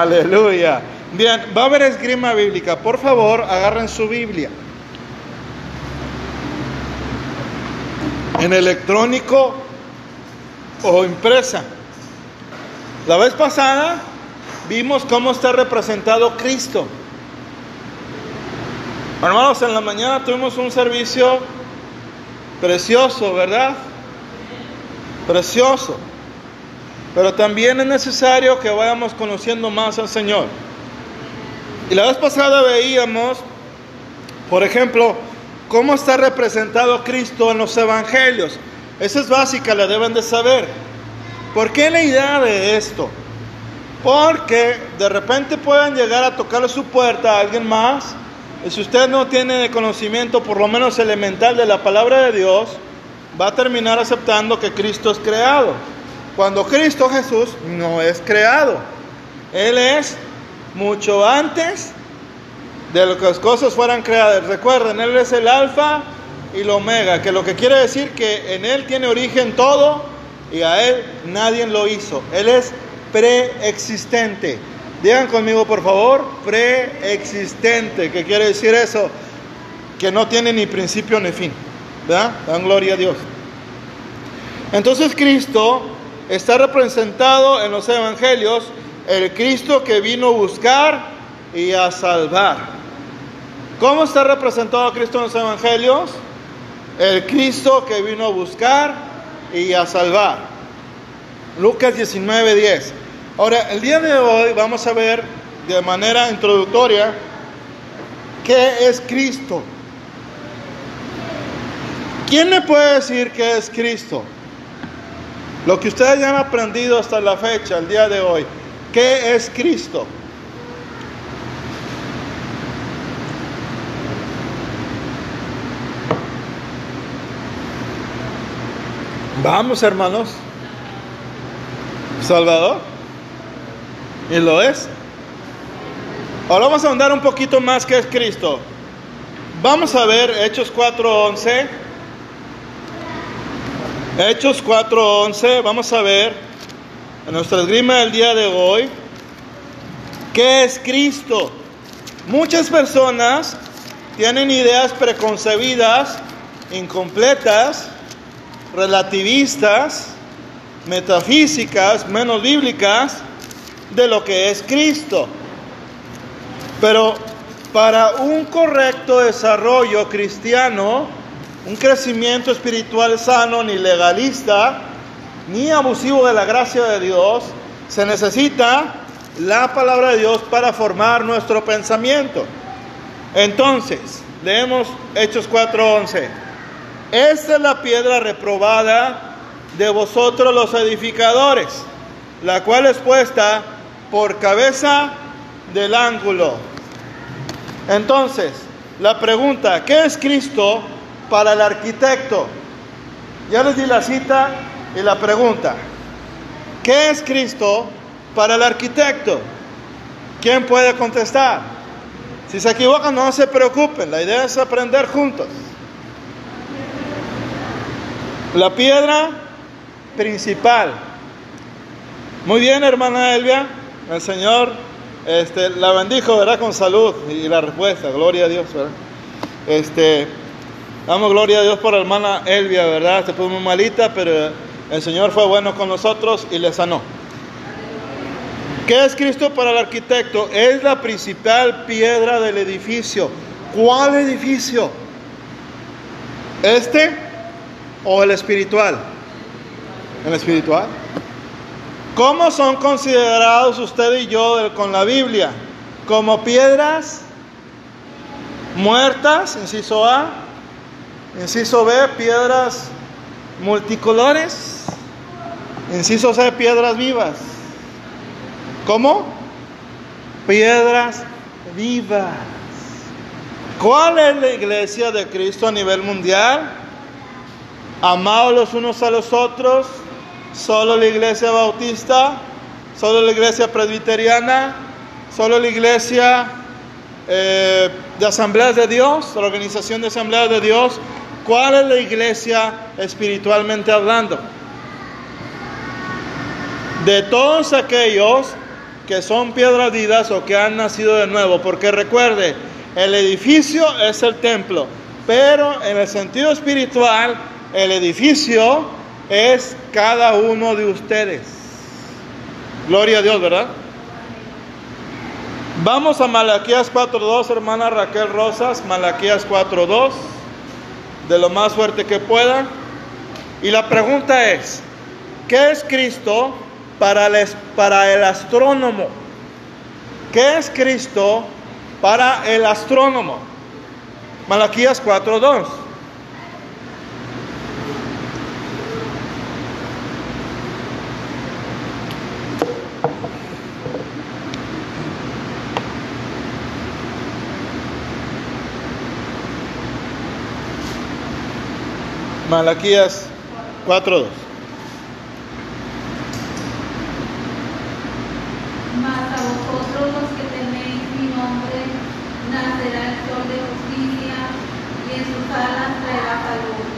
Aleluya. Bien, va a haber esgrima bíblica. Por favor, agarren su Biblia. En electrónico o impresa. La vez pasada vimos cómo está representado Cristo. Hermanos, en la mañana tuvimos un servicio precioso, ¿verdad? Precioso. Pero también es necesario que vayamos conociendo más al Señor. Y la vez pasada veíamos, por ejemplo, cómo está representado Cristo en los evangelios. Esa es básica, la deben de saber. ¿Por qué la idea de esto? Porque de repente pueden llegar a tocarle su puerta a alguien más. Y si usted no tiene conocimiento, por lo menos elemental, de la palabra de Dios, va a terminar aceptando que Cristo es creado. Cuando Cristo Jesús no es creado. Él es mucho antes de que las cosas fueran creadas. Recuerden, Él es el alfa y el omega, que lo que quiere decir que en Él tiene origen todo y a Él nadie lo hizo. Él es preexistente. Digan conmigo, por favor, preexistente. ¿Qué quiere decir eso? Que no tiene ni principio ni fin. ¿Verdad? Dan gloria a Dios. Entonces Cristo está representado en los evangelios, el Cristo que vino a buscar y a salvar. ¿Cómo está representado Cristo en los evangelios? El Cristo que vino a buscar y a salvar. Lucas 19, 10. Ahora, el día de hoy vamos a ver de manera introductoria qué es Cristo. ¿Quién me puede decir qué es Cristo? Lo que ustedes han aprendido hasta la fecha, el día de hoy, ¿qué es Cristo? Vamos, hermanos. Salvador. ¿Y lo es? Ahora vamos a andar un poquito más que es Cristo. Vamos a ver Hechos 4:11. Hechos 4:11, vamos a ver en nuestra esgrima del día de hoy qué es Cristo. Muchas personas tienen ideas preconcebidas, incompletas, relativistas, metafísicas, menos bíblicas de lo que es Cristo. Pero para un correcto desarrollo cristiano, un crecimiento espiritual sano, ni legalista, ni abusivo de la gracia de Dios, se necesita la palabra de Dios para formar nuestro pensamiento. Entonces, leemos Hechos 4:11. Esta es la piedra reprobada de vosotros los edificadores, la cual es puesta por cabeza del ángulo. Entonces, la pregunta, ¿qué es Cristo para el arquitecto? Ya les di la cita y la pregunta, ¿qué es Cristo para el arquitecto? ¿Quién puede contestar? Si se equivocan, no se preocupen, la idea es aprender juntos. La piedra principal. Muy bien, hermana Elvia. El Señor este, la bendijo, ¿verdad? Con salud. Y la respuesta, gloria a Dios, ¿verdad? Este, damos gloria a Dios por la hermana Elvia, ¿verdad? Se puso muy malita, pero el Señor fue bueno con nosotros y le sanó. ¿Qué es Cristo para el arquitecto? Es la principal piedra del edificio. ¿Cuál edificio? ¿Este o el espiritual? ¿El espiritual? ¿Cómo son considerados usted y yo con la Biblia? ¿Como piedras muertas, inciso A? Inciso B, piedras multicolores. Inciso C, piedras vivas. ¿Cómo? Piedras vivas. ¿Cuál es la iglesia de Cristo a nivel mundial? Amados los unos a los otros, solo la iglesia bautista, solo la iglesia presbiteriana, solo la iglesia eh, de asambleas de Dios, la organización de asambleas de Dios. ¿Cuál es la iglesia espiritualmente hablando? De todos aquellos que son piedradidas o que han nacido de nuevo, porque recuerde, el edificio es el templo, pero en el sentido espiritual, el edificio es cada uno de ustedes. Gloria a Dios, ¿verdad? Vamos a Malaquías 4.2, hermana Raquel Rosas, Malaquías 4.2, de lo más fuerte que pueda. Y la pregunta es, ¿qué es Cristo para el, para el astrónomo? ¿Qué es Cristo para el astrónomo? Malaquías 4.2. Malaquías 4.2. Mas a vosotros los que teméis mi nombre, nacerá el sol de justicia, y en sus alas traerá salud.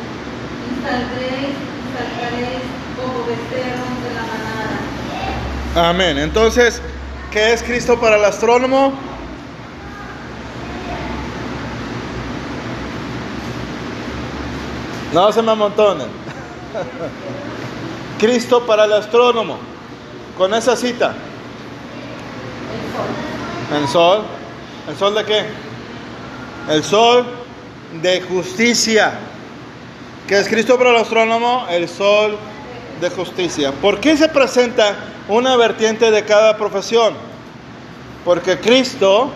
Y saldréis, y saltaréis como becerros de la manada. Amén. Entonces, ¿qué es Cristo para el astrónomo? No se me amontonen. Cristo para el astrónomo. Con esa cita. El sol. ¿El sol? ¿El sol de qué? El sol de justicia. ¿Qué es Cristo para el astrónomo? El sol de justicia. ¿Por qué se presenta una vertiente de cada profesión? Porque Cristo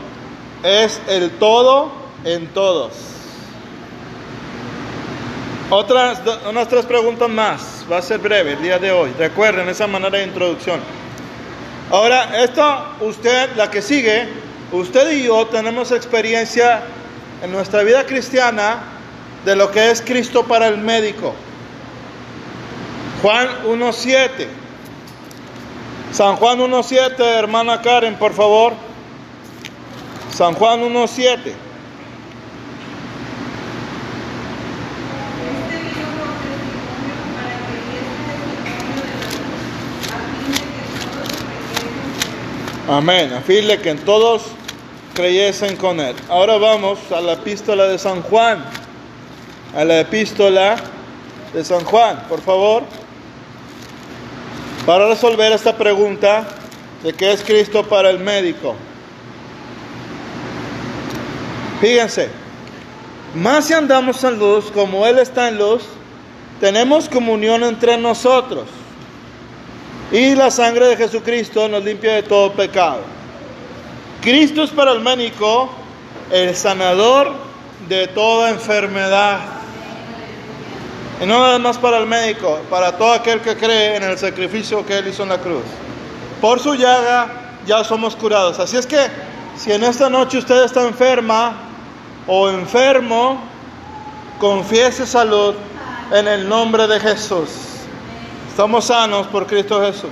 es el todo en todos. Otras, unas tres preguntas más. Va a ser breve el día de hoy. Recuerden esa manera de introducción. Ahora, esto, usted, la que sigue, usted y yo tenemos experiencia en nuestra vida cristiana de lo que es Cristo para el médico. Juan 1.7. San Juan 1.7, hermana Karen, por favor. San Juan 1.7. Este vino por testimonio para que diese testimonio de la luz, a fin de que todos creyesen. Amén. A fin de que en todos creyesen con él. Ahora vamos a la epístola de San Juan. A la epístola de San Juan, por favor. Para resolver esta pregunta de qué es Cristo para el médico. Fíjense, más si andamos en luz como Él está en luz, tenemos comunión entre nosotros. Y la sangre de Jesucristo nos limpia de todo pecado. Cristo es para el médico el sanador de toda enfermedad. Y no nada más para el médico, para todo aquel que cree en el sacrificio que Él hizo en la cruz. Por su llaga ya somos curados. Así es que si en esta noche usted está enferma o enfermo, confiese salud en el nombre de Jesús. Estamos sanos por Cristo Jesús.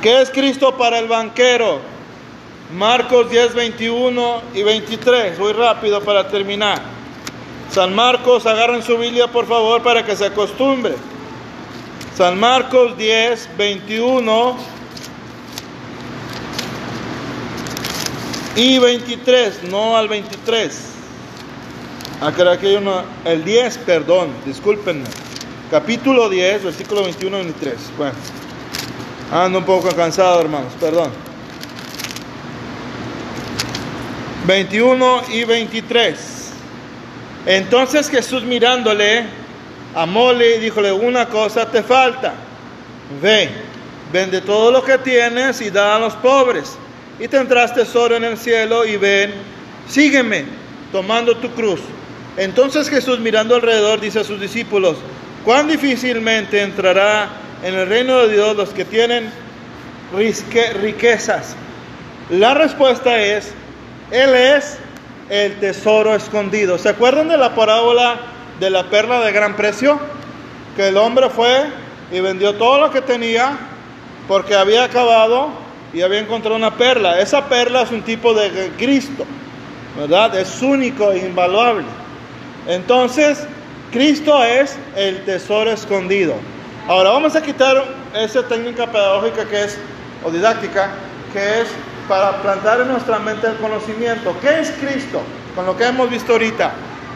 ¿Qué es Cristo para el banquero? Marcos 10, 21 y 23. Voy rápido para terminar. San Marcos, agarren su Biblia por favor para que se acostumbre. San Marcos 10, 21 y 23, no al 23. Ah, creo que hay uno, el 10, perdón, discúlpenme. Capítulo 10, versículo 21 y 23. Bueno, ando un poco cansado, hermanos, perdón. 21 y 23. Entonces Jesús mirándole, amóle y díjole, una cosa te falta. Ve, vende todo lo que tienes y da a los pobres. Y tendrás tesoro en el cielo y ven, sígueme, tomando tu cruz. Entonces Jesús mirando alrededor dice a sus discípulos, cuán difícilmente entrará en el reino de Dios los que tienen riquezas. La respuesta es, Él es el tesoro escondido. ¿Se acuerdan de la parábola de la perla de gran precio? Que el hombre fue y vendió todo lo que tenía porque había acabado y había encontrado una perla. Esa perla es un tipo de Cristo, ¿verdad? Es único e invaluable. Entonces, Cristo es el tesoro escondido. Ahora vamos a quitar esa técnica pedagógica que es, o didáctica, que es para plantar en nuestra mente el conocimiento. ¿Qué es Cristo? Con lo que hemos visto ahorita.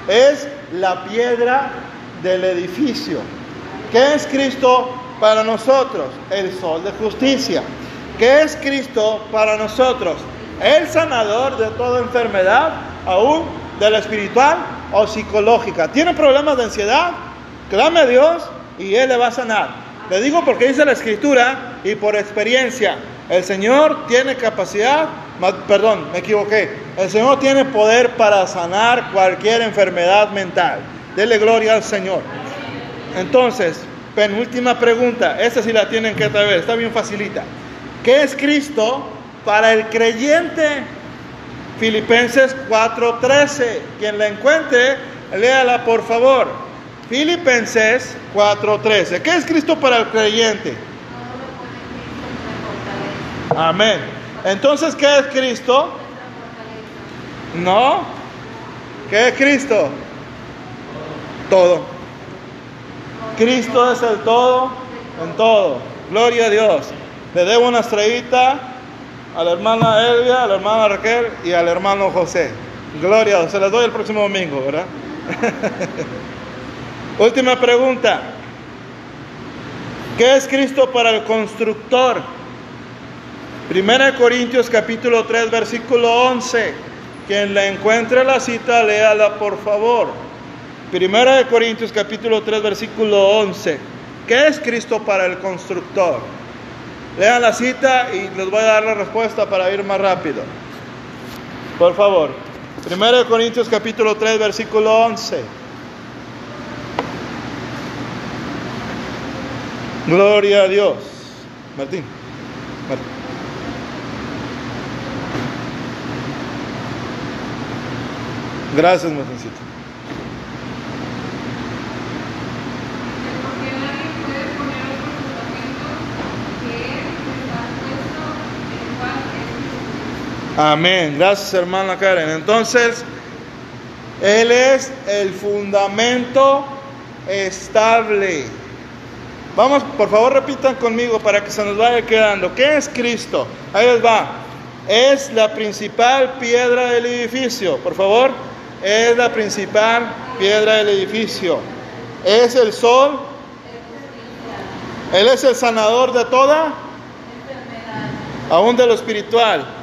Es la piedra del edificio. ¿Qué es Cristo para nosotros? El sol de justicia. ¿Qué es Cristo para nosotros? El sanador de toda enfermedad, aún de la espiritual o psicológica. ¿Tiene problemas de ansiedad? Clame a Dios y Él le va a sanar. Le digo porque dice la Escritura y por experiencia. El Señor tiene capacidad, perdón, me equivoqué. El Señor tiene poder para sanar cualquier enfermedad mental. Dele gloria al Señor. Entonces, penúltima pregunta. Esta sí la tienen que saber, está bien facilita. ¿Qué es Cristo para el creyente? Filipenses 4:13. Quien la encuentre, léala por favor. Filipenses 4:13. ¿Qué es Cristo para el creyente? Amén. Entonces, ¿qué es Cristo? No. ¿Qué es Cristo? Todo. Cristo es el todo en todo. Gloria a Dios. Le debo una estrellita a la hermana Elvia, a la hermana Raquel y al hermano José. Gloria a. Se las doy el próximo domingo, ¿verdad? Última pregunta. ¿Qué es Cristo para el constructor? Primera Corintios capítulo 3 versículo 11. Quien la encuentre la cita, léala por favor. Primera de Corintios capítulo 3 versículo 11. ¿Qué es Cristo para el constructor? Lean la cita y les voy a dar la respuesta para ir más rápido. Por favor. Primera de Corintios capítulo 3 versículo 11. Gloria a Dios. Martín. Martín. Gracias, Martincito. Amén. Gracias, hermana Karen. Entonces, Él es el fundamento estable. Vamos, por favor, repitan conmigo para que se nos vaya quedando. ¿Qué es Cristo? Ahí les va. Es la principal piedra del edificio. Por favor es la principal piedra del edificio. Es el sol. Él es el sanador de toda aún de lo espiritual.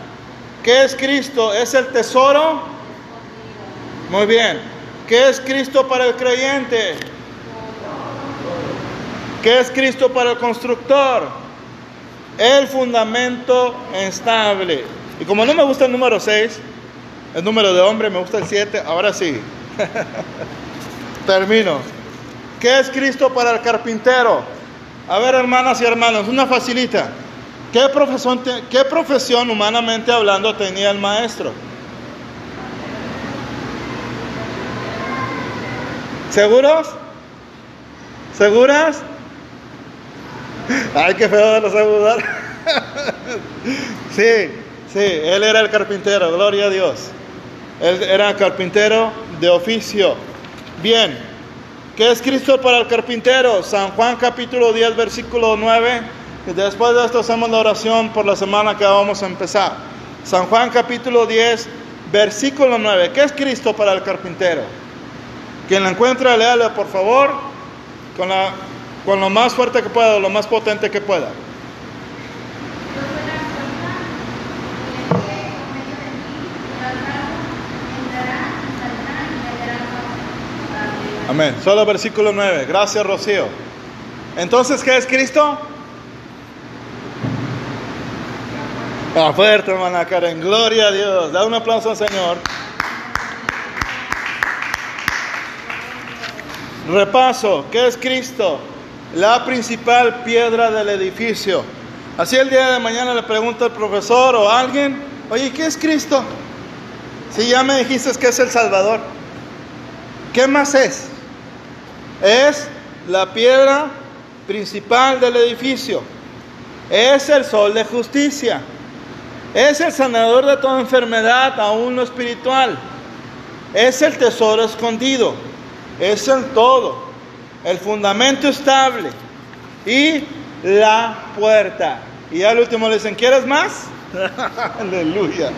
¿Qué es Cristo? ¿Es el tesoro? Muy bien. ¿Qué es Cristo para el creyente? ¿Qué es Cristo para el constructor? El fundamento estable. Y como no me gusta el número 6, el número de hombre, me gusta el 7, ahora sí. Termino. ¿Qué es Cristo para el carpintero? A ver, hermanas y hermanos, una facilita. ¿Qué profesión, ¿Qué profesión humanamente hablando tenía el maestro? ¿Seguros? ¿Seguras? Ay, qué feo de los saludar. sí, sí, él era el carpintero, gloria a Dios. Él era carpintero de oficio. Bien, ¿qué es Cristo para el carpintero? San Juan capítulo 10, versículo 9. Después de esto hacemos la oración por la semana que vamos a empezar. San Juan capítulo 10, versículo 9. ¿Qué es Cristo para el carpintero? Quien la encuentra, léale por favor, con lo más fuerte que pueda, lo más potente que pueda. Amén. Solo versículo 9. Gracias, Rocío. Entonces, ¿qué es Cristo? Ah, fuerte, hermana Karen. Gloria a Dios. Da un aplauso al Señor. Repaso. ¿Qué es Cristo? La principal piedra del edificio. Así el día de mañana le pregunto al profesor o a alguien, oye, ¿qué es Cristo? Si ya me dijiste que es el Salvador. ¿Qué más es? Es la piedra principal del edificio. Es el sol de justicia. Es el sanador de toda enfermedad, aún lo espiritual. Es el tesoro escondido. Es el todo. El fundamento estable. Y la puerta. Y al último le dicen, ¿quieres más? Aleluya.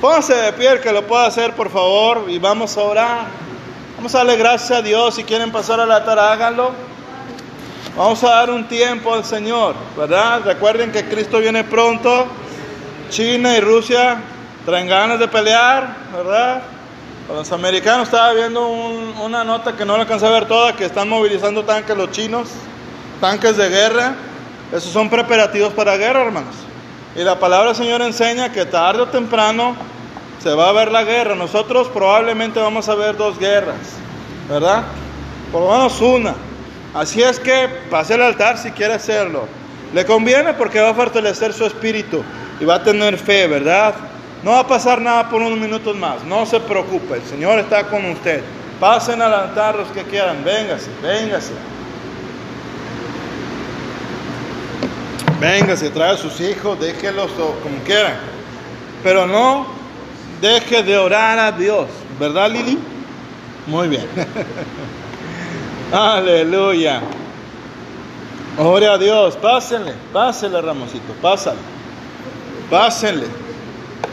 Pónganse de pie el que lo pueda hacer, por favor, y vamos a orar. Vamos a darle gracias a Dios. Si quieren pasar al altar, háganlo. Vamos a dar un tiempo al Señor, ¿verdad? Recuerden que Cristo viene pronto. China y Rusia traen ganas de pelear, ¿verdad? Los americanos estaba viendo un- una nota que no la alcancé a ver toda, que están movilizando tanques los chinos, tanques de guerra. Esos son preparativos para guerra, hermanos. Y la palabra del Señor enseña que tarde o temprano se va a ver la guerra. Nosotros probablemente vamos a ver dos guerras, ¿verdad? Por lo menos una. Así es que pase al altar si quiere hacerlo. Le conviene porque va a fortalecer su espíritu y va a tener fe, ¿verdad? No va a pasar nada por unos minutos más. No se preocupe, el Señor está con usted. Pasen al altar los que quieran. Véngase, véngase. Véngase, trae a sus hijos, déjelos como quieran. Pero no deje de orar a Dios. ¿Verdad, Lili? Muy bien. Aleluya. Ore a Dios. Pásenle, pásenle, Ramosito, pásale. Pásenle.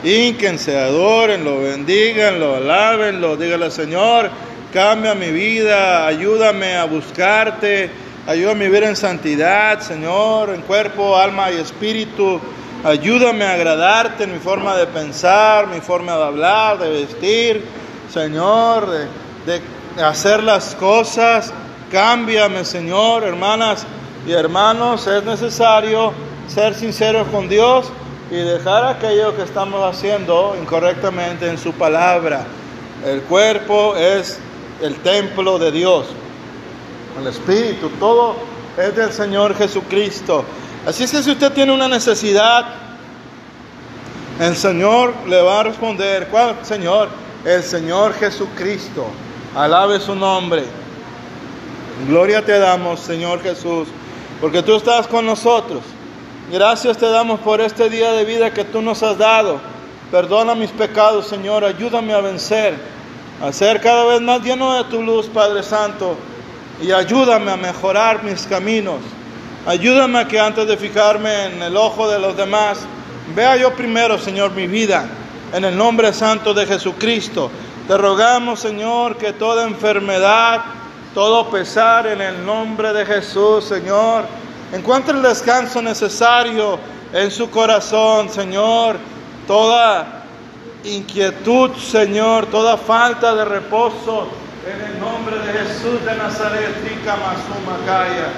Ínquense, adórenlo, bendíganlo, alábenlo, dígale Señor, cambia mi vida, ayúdame a buscarte, ayúdame a vivir en santidad, Señor, en cuerpo, alma y espíritu. Ayúdame a agradarte en mi forma de pensar, mi forma de hablar, de vestir, Señor, de, de hacer las cosas. Cámbiame, Señor, hermanas y hermanos, es necesario ser sinceros con Dios y dejar aquello que estamos haciendo incorrectamente en su palabra. El cuerpo es el templo de Dios. El espíritu, todo es del Señor Jesucristo. Así es que si usted tiene una necesidad, el Señor le va a responder. ¿Cuál Señor? El Señor Jesucristo. Alabe su nombre. Gloria te damos, Señor Jesús, porque tú estás con nosotros. Gracias te damos por este día de vida que tú nos has dado. Perdona mis pecados, Señor. Ayúdame a vencer, a ser cada vez más lleno de tu luz, Padre Santo. Y ayúdame a mejorar mis caminos. Ayúdame a que antes de fijarme en el ojo de los demás, vea yo primero, Señor, mi vida. En el nombre santo de Jesucristo. Te rogamos, Señor, que toda enfermedad, todo pesar en el nombre de Jesús, Señor, encuentre el descanso necesario en su corazón, Señor. Toda inquietud, Señor, toda falta de reposo, en el nombre de Jesús de Nazaret, Tica Masumacaya.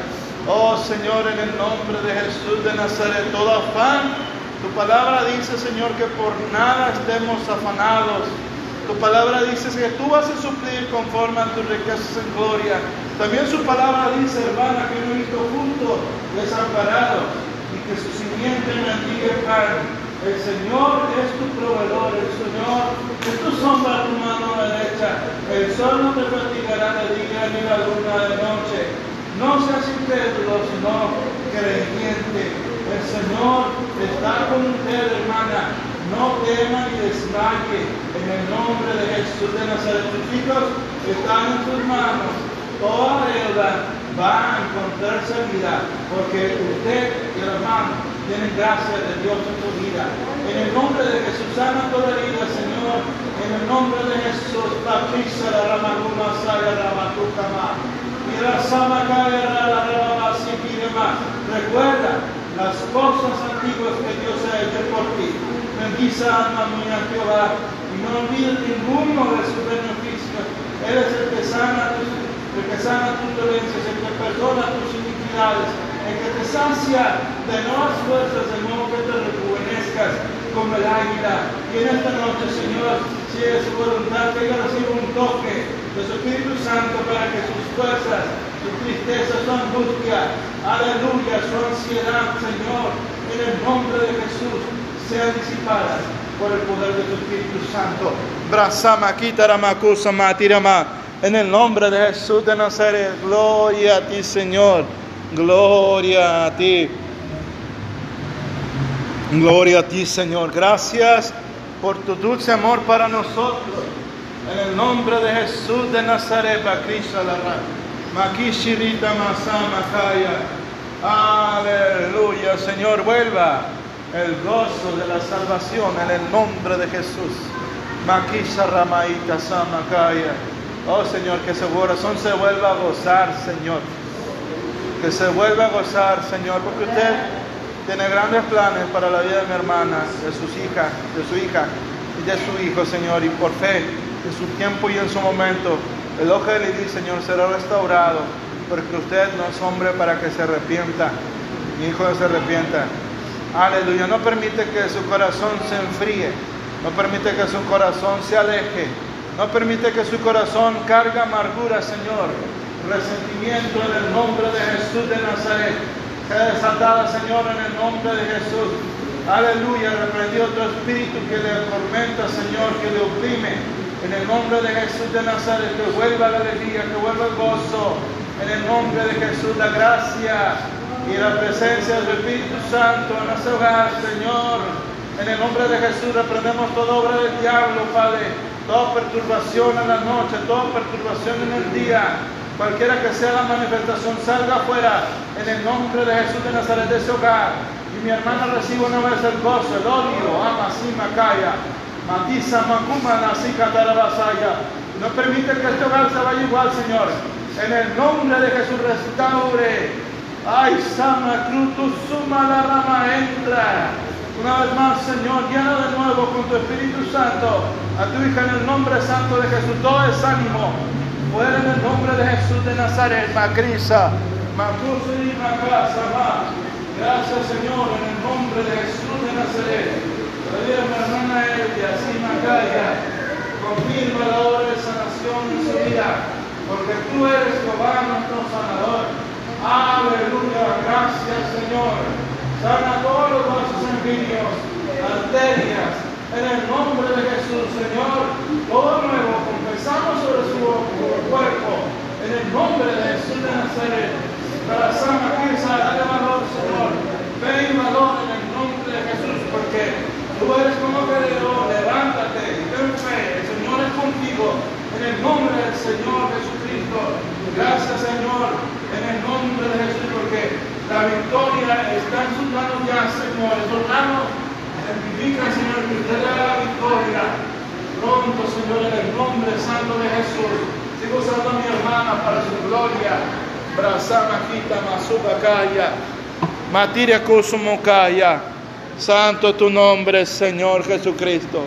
Oh Señor, en el nombre de Jesús de Nazaret, todo afán. Tu palabra dice, Señor, que por nada estemos afanados. Tu palabra dice que tú vas a suplir conforme a tus riquezas en gloria. También su palabra dice, hermana, que no he visto juntos desamparados y que su simiente mendigue pan. El Señor es tu proveedor, el Señor es tu sombra tu mano derecha. El sol no te fatigará de día ni la luna de noche. No seas incrédulo, sino creyente. El Señor está con usted, hermana. No tema ni desmaye. En el nombre de Jesús de Nazaret, tus hijos están en tus manos. Toda deuda va a encontrar sanidad, porque usted y el hermano tienen gracia de Dios en tu vida. En el nombre de Jesús, sana toda herida, Señor. En el nombre de Jesús, la prisa, la ramaduma, saya, ramatucama. Y la sama, la ramasiquirema. Recuerda las cosas antiguas que Dios ha hecho por ti. Bendice alma mía Jehová y no olvides ninguno de sus beneficios. Él es el que sana tus, el que sana tus dolencias, el que perdona tus iniquidades, el que te sacia de nuevas fuerzas, de modo que te rejuvenezcas como el águila. Y en esta noche, Señor, si es su voluntad, que ella reciba un toque de su Espíritu Santo para que sus fuerzas, su tristeza, su angustia, aleluya, su ansiedad, Señor, en el nombre de Jesús, sean disipadas por el poder de tu Espíritu Santo. Brasama, Kitaramakusa, Matirama. En el nombre de Jesús de Nazaret, gloria a ti, Señor. Gloria a ti. Gloria a ti, Señor. Gracias por tu dulce amor para nosotros. En el nombre de Jesús de Nazaret, Bakrisha la Makishirita Masama Kaya. Aleluya, Señor, vuelva. El gozo de la salvación en el nombre de Jesús. Maquisa Ramaita Samakaya. Oh Señor, que su corazón se vuelva a gozar, Señor. Que se vuelva a gozar, Señor, porque usted tiene grandes planes para la vida de mi hermana, de sus hijas, de su hija y de su hijo, Señor. Y por fe, en su tiempo y en su momento, el ojo de Lili, Señor, será restaurado, porque usted no es hombre para que se arrepienta, mi hijo se arrepienta. Aleluya, no permite que su corazón se enfríe, no permite que su corazón se aleje, no permite que su corazón cargue amargura, Señor, resentimiento en el nombre de Jesús de Nazaret. Sea desatada, Señor, en el nombre de Jesús. Aleluya, reprendió otro espíritu que le atormenta, Señor, que le oprime en el nombre de Jesús de Nazaret, que vuelva la alegría, que vuelva el gozo. En el nombre de Jesús, la gracia y la presencia del Espíritu Santo en nuestro hogar, Señor. En el nombre de Jesús reprendemos toda obra del diablo, Padre. Toda perturbación en la noche, toda perturbación en el día. Cualquiera que sea la manifestación, salga afuera en el nombre de Jesús de Nazaret de ese hogar. Y mi hermana reciba una vez el gozo, el odio, ama, sima, calla Matisa Makuma No permite que este hogar se vaya igual, Señor. En el nombre de Jesús restaure. Ay, Sama Crutus, suma la rama, entra. Una vez más, Señor, llena de nuevo con tu Espíritu Santo a tu hija en el nombre santo de Jesús. Todo es ánimo. Fuera en el nombre de Jesús de Nazaret, Macrisa, Macusa y Macasa, Gracias, Señor, en el nombre de Jesús de Nazaret. Todavía mi hermana Elia, así Macaya, confirma la obra de sanación en su vida, porque tú eres Jehová nuestro sanador. Aleluya, gracias Señor. Sana todos los vasos sanguíneos, arterias, en el nombre de Jesús, Señor. Todo nuevo, confesamos sobre su cuerpo, en el nombre de Jesús de Nazaret. Para sana Cristo, dale valor, Señor. Ve y valor en el nombre de Jesús, porque Tú eres como Pedro, levántate y ten fe. El Señor es contigo. En el nombre del Señor Jesucristo. Gracias, Señor. En el nombre de Jesús, porque la victoria está en sus manos ya, Señor. Esos manos Señor, que usted da la victoria. Pronto, Señor, en el nombre santo de Jesús. Sigo usando mi hermana para su gloria. Brazama, quita, masubacaya. Matiria, cosumocaya. Santo tu nombre, Señor Jesucristo.